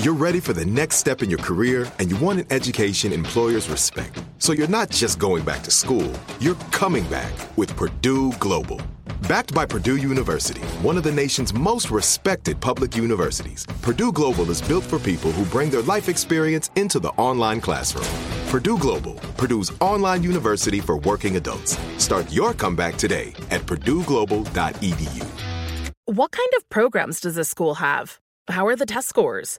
You're ready for the next step in your career and you want an education employers respect. So you're not just going back to school, you're coming back with Purdue Global. Backed by Purdue University, one of the nation's most respected public universities, Purdue Global is built for people who bring their life experience into the online classroom. Purdue Global, Purdue's online university for working adults. Start your comeback today at purdueglobal.edu. What kind of programs does this school have? How are the test scores?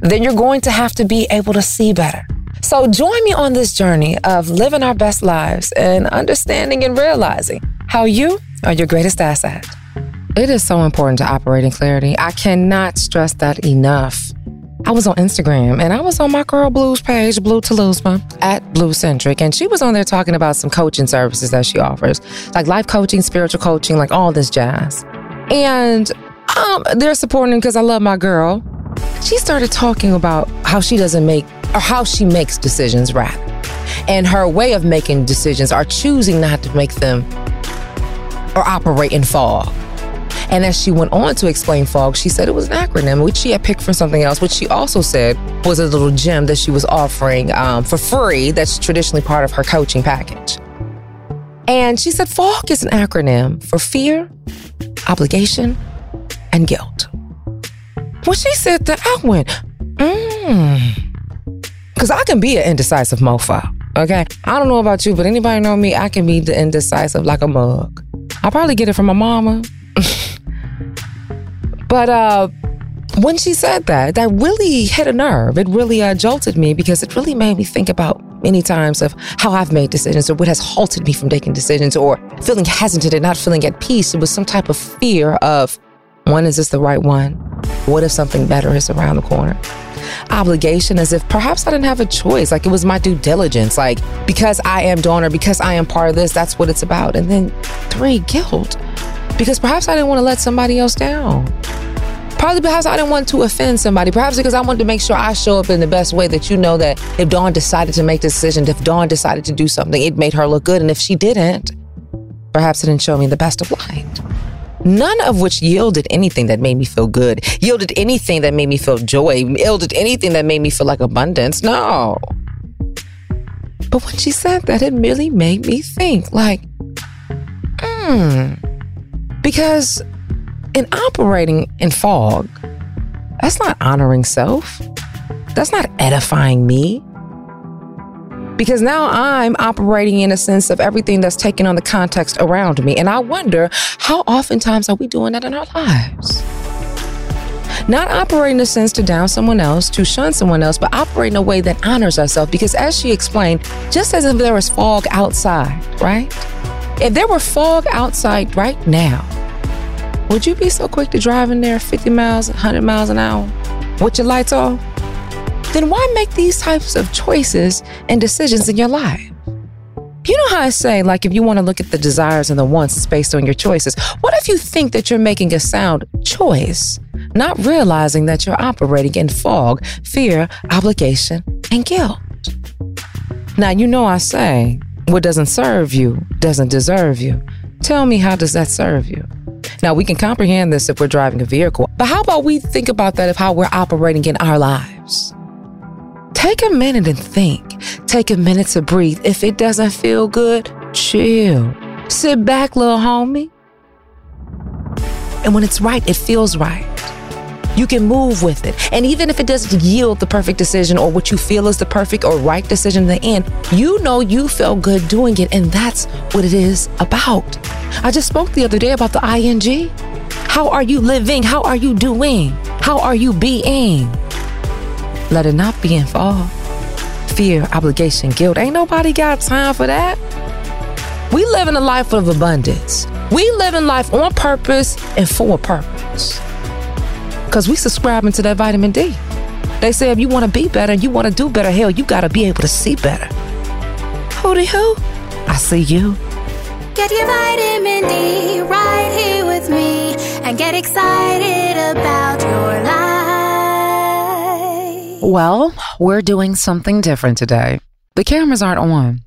then you're going to have to be able to see better. So join me on this journey of living our best lives and understanding and realizing how you are your greatest asset. It is so important to operate in clarity. I cannot stress that enough. I was on Instagram and I was on my girl Blue's page, Blue Telusma, at Blue Centric, and she was on there talking about some coaching services that she offers, like life coaching, spiritual coaching, like all this jazz. And um, they're supporting because I love my girl she started talking about how she doesn't make or how she makes decisions rather. And her way of making decisions are choosing not to make them or operate in fog. And as she went on to explain fog, she said it was an acronym, which she had picked from something else, which she also said was a little gem that she was offering um, for free that's traditionally part of her coaching package. And she said fog is an acronym for fear, obligation, and guilt. When she said that, I went, mmm. Because I can be an indecisive mofo, okay? I don't know about you, but anybody know me, I can be the indecisive like a mug. I probably get it from my mama. but uh, when she said that, that really hit a nerve. It really uh, jolted me because it really made me think about many times of how I've made decisions or what has halted me from making decisions or feeling hesitant and not feeling at peace. It was some type of fear of one, is this the right one? What if something better is around the corner? Obligation as if perhaps I didn't have a choice. Like it was my due diligence. Like because I am Dawn or because I am part of this, that's what it's about. And then three, guilt. Because perhaps I didn't want to let somebody else down. Probably because I didn't want to offend somebody. Perhaps because I wanted to make sure I show up in the best way that you know that if Dawn decided to make decisions, if Dawn decided to do something, it made her look good. And if she didn't, perhaps it didn't show me the best of light none of which yielded anything that made me feel good, yielded anything that made me feel joy, yielded anything that made me feel like abundance. No. But when she said that, it really made me think like, hmm. Because in operating in fog, that's not honoring self. That's not edifying me. Because now I'm operating in a sense of everything that's taken on the context around me. And I wonder how oftentimes are we doing that in our lives? Not operating in a sense to down someone else, to shun someone else, but operating in a way that honors ourselves. Because as she explained, just as if there was fog outside, right? If there were fog outside right now, would you be so quick to drive in there 50 miles, 100 miles an hour with your lights off? Then why make these types of choices and decisions in your life? You know how I say, like, if you want to look at the desires and the wants, it's based on your choices. What if you think that you're making a sound choice, not realizing that you're operating in fog, fear, obligation, and guilt? Now, you know I say, what doesn't serve you doesn't deserve you. Tell me, how does that serve you? Now, we can comprehend this if we're driving a vehicle, but how about we think about that of how we're operating in our lives? Take a minute and think. Take a minute to breathe. If it doesn't feel good, chill. Sit back, little homie. And when it's right, it feels right. You can move with it. And even if it doesn't yield the perfect decision or what you feel is the perfect or right decision in the end, you know you felt good doing it. And that's what it is about. I just spoke the other day about the ing. How are you living? How are you doing? How are you being? Let it not be in fall. Fear, obligation, guilt. Ain't nobody got time for that. We live in a life of abundance. We live in life on purpose and for a purpose because we subscribing to that vitamin D. They say if you want to be better you want to do better, hell, you got to be able to see better. Who Hooty hoo, I see you. Get your vitamin D right here with me and get excited about your life. Well, we're doing something different today. The cameras aren't on.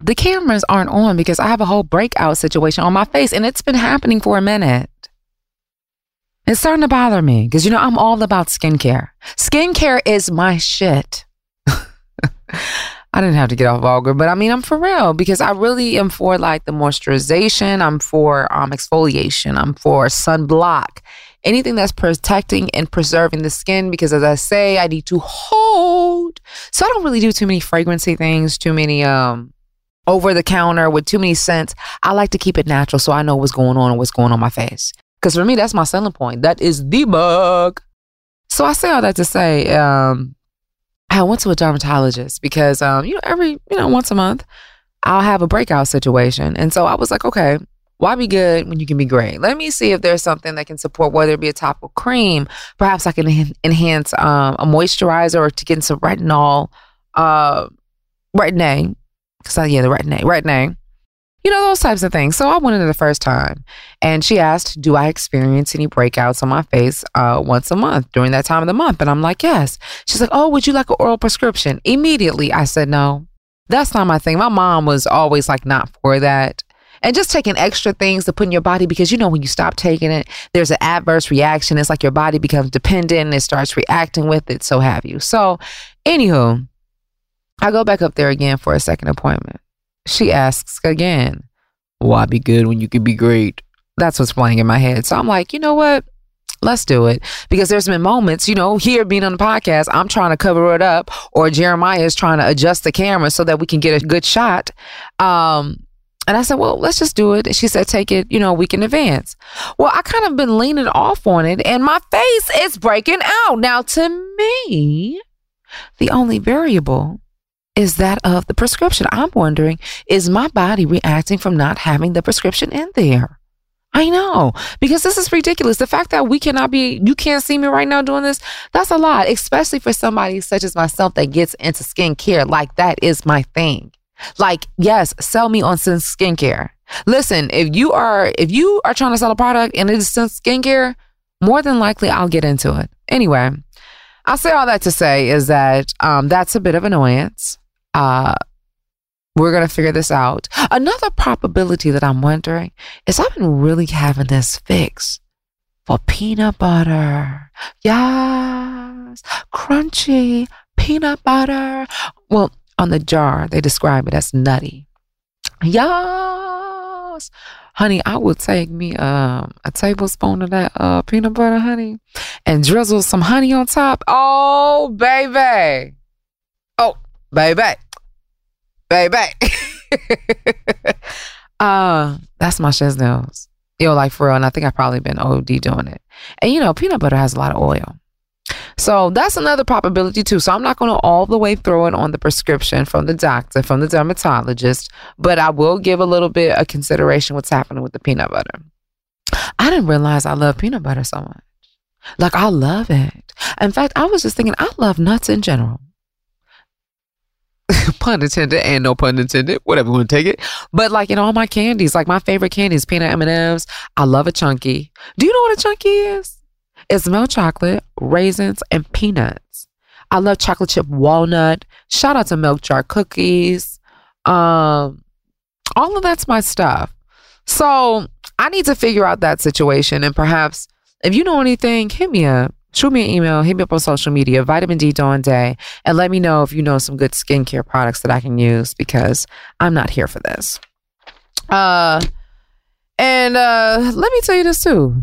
The cameras aren't on because I have a whole breakout situation on my face and it's been happening for a minute. It's starting to bother me because, you know, I'm all about skincare. Skincare is my shit. I didn't have to get off vulgar, but I mean, I'm for real because I really am for like the moisturization. I'm for um, exfoliation. I'm for sunblock. Anything that's protecting and preserving the skin because, as I say, I need to hold. So I don't really do too many fragrancy things, too many um, over the counter with too many scents. I like to keep it natural so I know what's going on and what's going on my face. Because for me, that's my selling point. That is the bug. So I say all that to say, um, I went to a dermatologist because, um, you know, every, you know, once a month, I'll have a breakout situation. And so I was like, okay, why be good when you can be great? Let me see if there's something that can support, whether it be a topical cream, perhaps I can en- enhance um, a moisturizer or to get some retinol, uh, retin-A, because yeah, the retin-A, retin-A you know, those types of things. So I went in the first time and she asked, Do I experience any breakouts on my face uh, once a month during that time of the month? And I'm like, Yes. She's like, Oh, would you like an oral prescription? Immediately, I said, No, that's not my thing. My mom was always like, Not for that. And just taking extra things to put in your body because you know, when you stop taking it, there's an adverse reaction. It's like your body becomes dependent and it starts reacting with it. So have you. So, anywho, I go back up there again for a second appointment. She asks again, Why be good when you can be great? That's what's playing in my head. So I'm like, you know what? Let's do it. Because there's been moments, you know, here being on the podcast, I'm trying to cover it up, or Jeremiah is trying to adjust the camera so that we can get a good shot. Um, and I said, well, let's just do it. And she said, take it, you know, a week in advance. Well, I kind of been leaning off on it and my face is breaking out. Now, to me, the only variable is that of the prescription. I'm wondering, is my body reacting from not having the prescription in there? I know, because this is ridiculous. The fact that we cannot be, you can't see me right now doing this, that's a lot, especially for somebody such as myself that gets into skincare. Like, that is my thing. Like, yes, sell me on some skincare. Listen, if you are, if you are trying to sell a product and it is skincare, more than likely I'll get into it. Anyway, I'll say all that to say is that um, that's a bit of annoyance. Uh, we're to figure this out. Another probability that I'm wondering is I've been really having this fix for peanut butter. Yes, crunchy peanut butter. Well, on the jar, they describe it as nutty. Yes. Honey, I would take me um, a tablespoon of that uh, peanut butter, honey, and drizzle some honey on top. Oh, baby. Oh, baby. baby. uh, that's my shiznels. Yo, like for real. And I think I've probably been OD doing it. And you know, peanut butter has a lot of oil. So that's another probability too. So I'm not going to all the way throw it on the prescription from the doctor, from the dermatologist, but I will give a little bit of consideration what's happening with the peanut butter. I didn't realize I love peanut butter so much. Like I love it. In fact, I was just thinking I love nuts in general. pun intended and no pun intended, whatever you want to take it. But like in all my candies, like my favorite candies, peanut M&Ms. I love a chunky. Do you know what a chunky is? It's milk chocolate, raisins, and peanuts. I love chocolate chip walnut. Shout out to milk jar cookies. Um, all of that's my stuff. So I need to figure out that situation and perhaps if you know anything, hit me up. Shoot me an email, hit me up on social media, Vitamin D Dawn Day, and let me know if you know some good skincare products that I can use because I'm not here for this. Uh, and uh, let me tell you this too.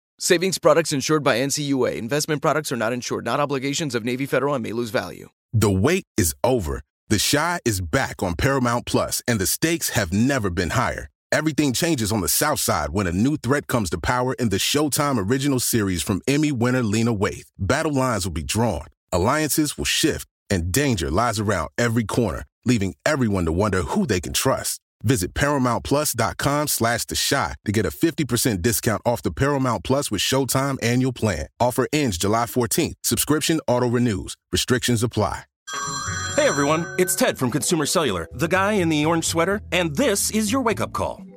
Savings products insured by NCUA. Investment products are not insured, not obligations of Navy Federal and may lose value. The wait is over. The Chi is back on Paramount Plus, and the stakes have never been higher. Everything changes on the South Side when a new threat comes to power in the Showtime original series from Emmy winner Lena Waithe. Battle lines will be drawn, alliances will shift, and danger lies around every corner, leaving everyone to wonder who they can trust. Visit ParamountPlus.com slash The Shot to get a 50% discount off the Paramount Plus with Showtime annual plan. Offer ends July 14th. Subscription auto-renews. Restrictions apply. Hey everyone, it's Ted from Consumer Cellular, the guy in the orange sweater, and this is your wake-up call.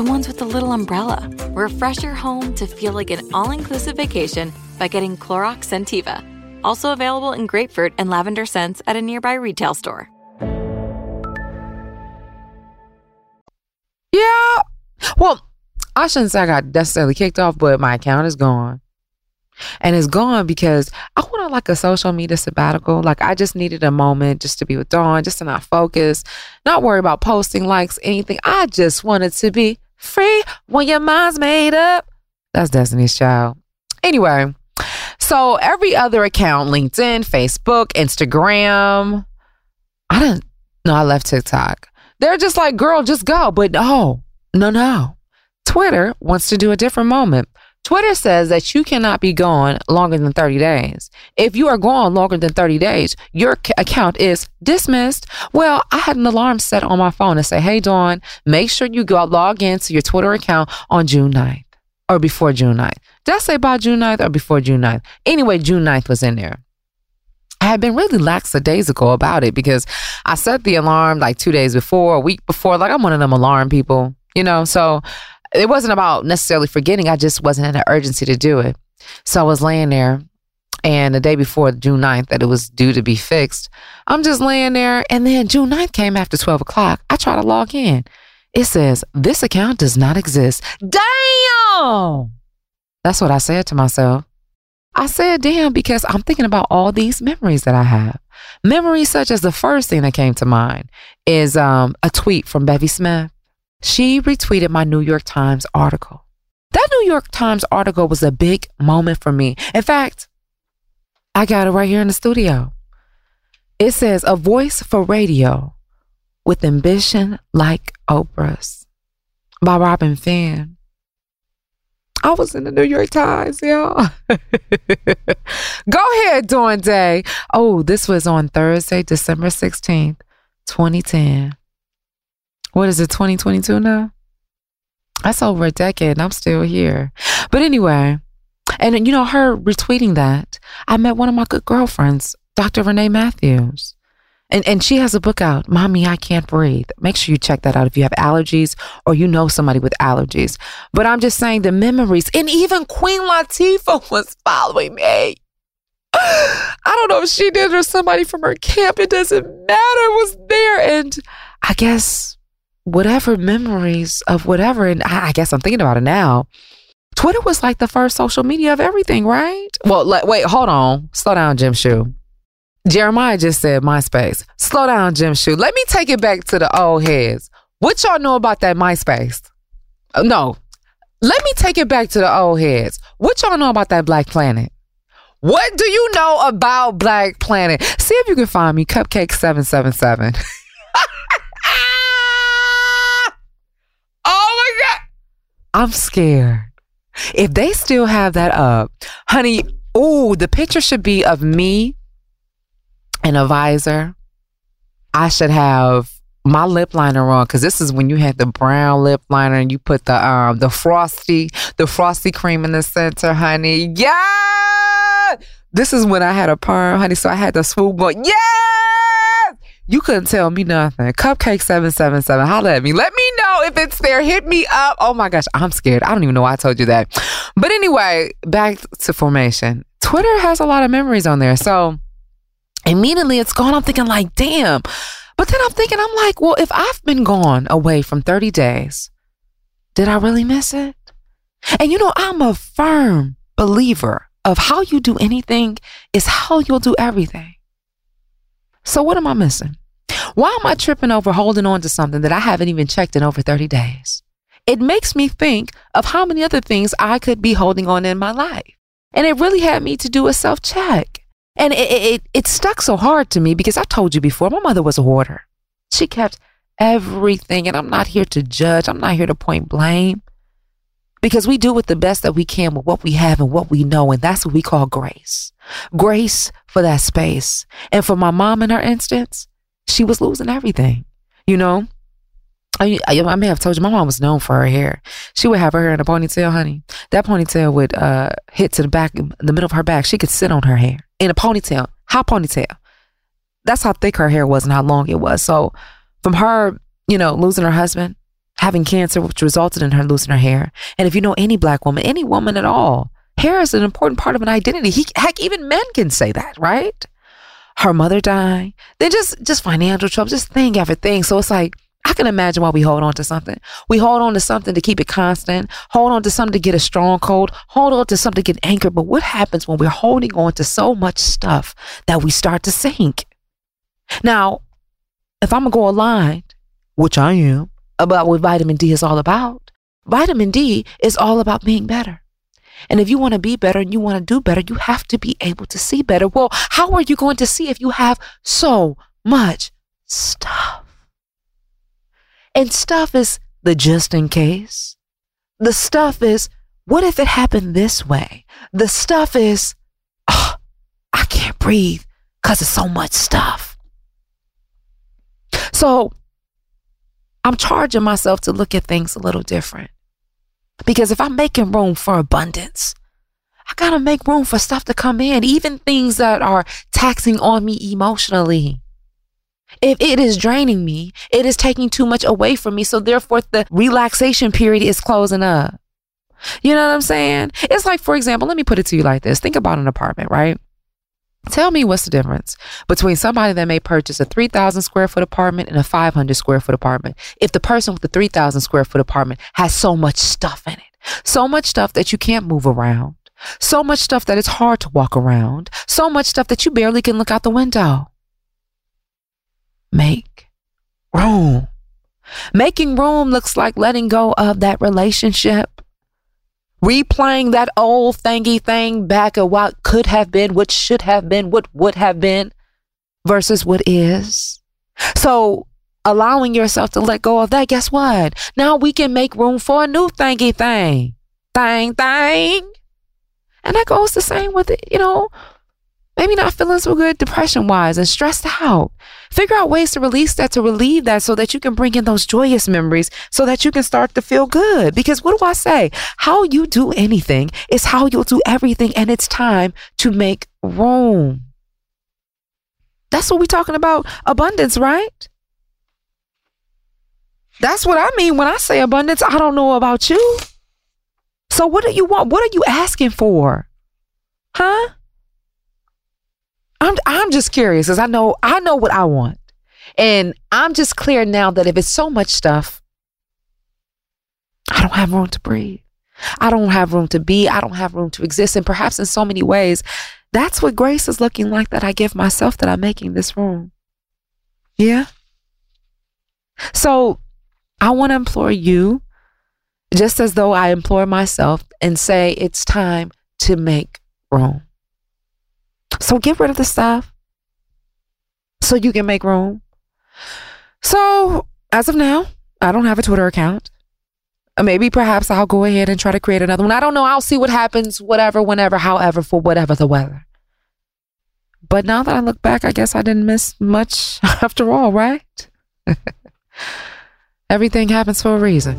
the ones with the little umbrella. Refresh your home to feel like an all inclusive vacation by getting Clorox Sentiva. Also available in grapefruit and lavender scents at a nearby retail store. Yeah. Well, I shouldn't say I got necessarily kicked off, but my account is gone. And it's gone because I wanted like a social media sabbatical. Like I just needed a moment just to be with Dawn, just to not focus, not worry about posting likes, anything. I just wanted to be free when your mind's made up. That's Destiny's Child. Anyway, so every other account LinkedIn, Facebook, Instagram. I didn't know I left TikTok. They're just like, girl, just go. But no, no, no. Twitter wants to do a different moment. Twitter says that you cannot be gone longer than 30 days. If you are gone longer than 30 days, your c- account is dismissed. Well, I had an alarm set on my phone to say, hey, Dawn, make sure you go log into your Twitter account on June 9th or before June 9th. Did I say by June 9th or before June 9th? Anyway, June 9th was in there. I had been really lackadaisical about it because I set the alarm like two days before, a week before. Like I'm one of them alarm people, you know? So it wasn't about necessarily forgetting. I just wasn't in an urgency to do it. So I was laying there and the day before June 9th that it was due to be fixed, I'm just laying there. And then June 9th came after 12 o'clock. I try to log in. It says, this account does not exist. Damn! That's what I said to myself. I said, damn, because I'm thinking about all these memories that I have. Memories such as the first thing that came to mind is um, a tweet from Bevy Smith. She retweeted my New York Times article. That New York Times article was a big moment for me. In fact, I got it right here in the studio. It says, A voice for radio with ambition like Oprah's by Robin Finn. I was in the New York Times, y'all. Go ahead, Dawn Day. Oh, this was on Thursday, December 16th, 2010. What is it, 2022 now? That's over a decade and I'm still here. But anyway, and you know, her retweeting that, I met one of my good girlfriends, Dr. Renee Matthews. And, and she has a book out, Mommy, I Can't Breathe. Make sure you check that out if you have allergies or you know somebody with allergies. But I'm just saying the memories, and even Queen Latifah was following me. I don't know if she did or somebody from her camp, it doesn't matter, was there. And I guess whatever memories of whatever, and I, I guess I'm thinking about it now. Twitter was like the first social media of everything, right? Well, like, wait, hold on. Slow down, Jim Shoe. Jeremiah just said MySpace. Slow down, Jim Shoe. Let me take it back to the old heads. What y'all know about that MySpace? Uh, no. Let me take it back to the old heads. What y'all know about that Black Planet? What do you know about Black Planet? See if you can find me, Cupcake777. oh my God. I'm scared. If they still have that up, honey, oh, the picture should be of me and a visor. I should have my lip liner on because this is when you had the brown lip liner and you put the um the frosty the frosty cream in the center, honey. Yeah, this is when I had a perm, honey. So I had the swoop going. Yeah. You couldn't tell me nothing. Cupcake seven seven seven. Holla at me. Let me know if it's there. Hit me up. Oh my gosh, I'm scared. I don't even know why I told you that. But anyway, back to formation. Twitter has a lot of memories on there. So immediately it's gone. I'm thinking like, damn. But then I'm thinking, I'm like, well, if I've been gone away from 30 days, did I really miss it? And you know, I'm a firm believer of how you do anything is how you'll do everything. So what am I missing? Why am I tripping over holding on to something that I haven't even checked in over 30 days? It makes me think of how many other things I could be holding on in my life. And it really had me to do a self check. And it, it, it stuck so hard to me because I told you before, my mother was a hoarder. She kept everything. And I'm not here to judge, I'm not here to point blame because we do with the best that we can with what we have and what we know. And that's what we call grace. Grace for that space. And for my mom in her instance, she was losing everything, you know? I, I, may have told you my mom was known for her hair. She would have her hair in a ponytail, honey. That ponytail would uh, hit to the back, the middle of her back. She could sit on her hair in a ponytail, high ponytail. That's how thick her hair was and how long it was. So, from her, you know, losing her husband, having cancer, which resulted in her losing her hair, and if you know any black woman, any woman at all, hair is an important part of an identity. He, heck, even men can say that, right? Her mother dying, then just just financial trouble, just thing after thing. So it's like I can imagine why we hold on to something. We hold on to something to keep it constant, hold on to something to get a strong cold, hold on to something to get anchored. But what happens when we're holding on to so much stuff that we start to sink? Now, if I'm to go aligned, which I am, about what vitamin D is all about, vitamin D is all about being better. And if you want to be better and you want to do better, you have to be able to see better. Well, how are you going to see if you have so much stuff? And stuff is the just in case. The stuff is, what if it happened this way? The stuff is, oh, I can't breathe because of so much stuff. So I'm charging myself to look at things a little different. Because if I'm making room for abundance, I gotta make room for stuff to come in, even things that are taxing on me emotionally. If it is draining me, it is taking too much away from me. So therefore, the relaxation period is closing up. You know what I'm saying? It's like, for example, let me put it to you like this. Think about an apartment, right? Tell me what's the difference between somebody that may purchase a 3,000 square foot apartment and a 500 square foot apartment. If the person with the 3,000 square foot apartment has so much stuff in it, so much stuff that you can't move around, so much stuff that it's hard to walk around, so much stuff that you barely can look out the window make room. Making room looks like letting go of that relationship, replaying that old thingy thing back of what could have been, what should have been, what would have been versus what is. So, allowing yourself to let go of that, guess what? Now we can make room for a new thingy thing. Thing, thing. And that goes the same with, it, you know, maybe not feeling so good depression wise and stressed out. Figure out ways to release that, to relieve that so that you can bring in those joyous memories so that you can start to feel good. Because what do I say? How you do anything is how you'll do everything. And it's time to make room. That's what we're talking about abundance, right? That's what I mean when I say abundance. I don't know about you. So what do you want? What are you asking for? Huh? I'm I'm just curious because I know I know what I want. And I'm just clear now that if it's so much stuff, I don't have room to breathe. I don't have room to be. I don't have room to exist. And perhaps in so many ways, that's what grace is looking like that I give myself that I'm making this room. Yeah. So I want to implore you, just as though I implore myself, and say it's time to make room. So get rid of the stuff so you can make room. So as of now, I don't have a Twitter account. Maybe perhaps I'll go ahead and try to create another one. I don't know. I'll see what happens, whatever, whenever, however, for whatever the weather. But now that I look back, I guess I didn't miss much after all, right? Everything happens for a reason.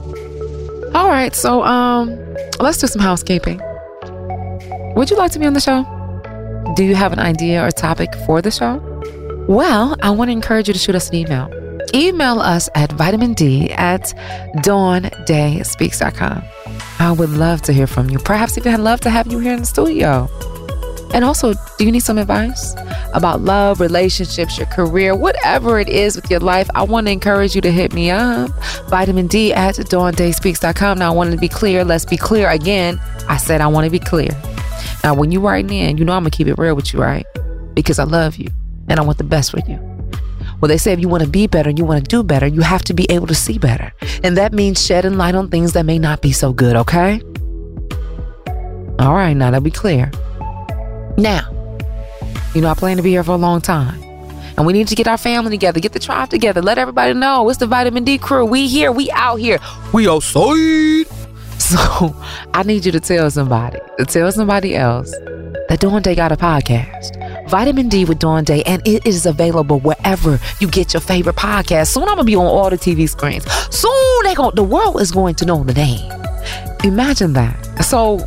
All right, so um let's do some housekeeping. Would you like to be on the show? Do you have an idea or topic for the show? Well, I want to encourage you to shoot us an email. Email us at vitamin D at dawndayspeaks.com. I would love to hear from you. Perhaps even I'd love to have you here in the studio. And also, do you need some advice about love, relationships, your career, whatever it is with your life? I want to encourage you to hit me up. Vitamin D at dawndayspeaks.com. Now, I want to be clear. Let's be clear again. I said I want to be clear. Now, when you writing in, you know I'm to keep it real with you, right? Because I love you and I want the best for you. Well, they say if you want to be better and you want to do better, you have to be able to see better. And that means shedding light on things that may not be so good, okay? All right, now that be clear. Now, you know, I plan to be here for a long time. And we need to get our family together, get the tribe together, let everybody know it's the Vitamin D crew. We here, we out here, we outside. So I need you to tell somebody, to tell somebody else that Dawn Day got a podcast. Vitamin D with Dawn Day, and it is available wherever you get your favorite podcast. Soon I'm gonna be on all the TV screens. Soon they going the world is going to know the name. Imagine that. So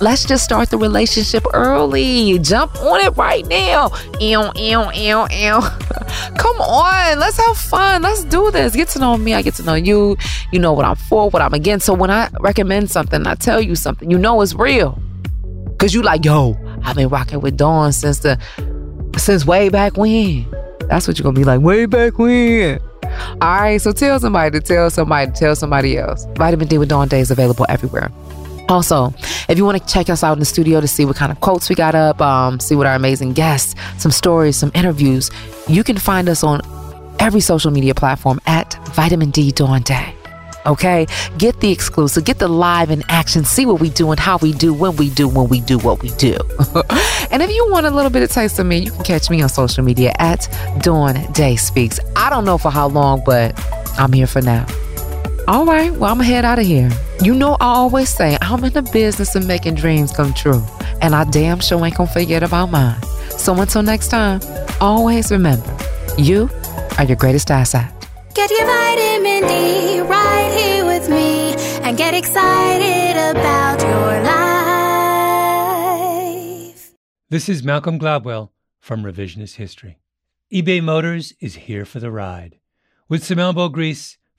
let's just start the relationship early. Jump on it right now. Ew, ew, ew, ew. Come on, let's have fun. Let's do this. Get to know me. I get to know you. You know what I'm for, what I'm against. So when I recommend something, I tell you something, you know it's real. Cause you like, yo, I've been rocking with Dawn since the since way back when. That's what you're gonna be like, way back when. All right, so tell somebody to tell somebody to tell somebody else. Vitamin D with Dawn Day is available everywhere. Also, if you want to check us out in the studio to see what kind of quotes we got up, um, see what our amazing guests, some stories, some interviews, you can find us on every social media platform at Vitamin D Dawn Day. Okay? Get the exclusive, get the live in action, see what we do and how we do, when we do, when we do what we do. and if you want a little bit of taste of me, you can catch me on social media at Dawn Day Speaks. I don't know for how long, but I'm here for now. All right, well, I'm gonna head out of here. You know, I always say I'm in the business of making dreams come true, and I damn sure ain't gonna forget about mine. So until next time, always remember you are your greatest asset. Get your vitamin D right here with me and get excited about your life. This is Malcolm Gladwell from Revisionist History. eBay Motors is here for the ride. With some elbow grease,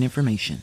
information.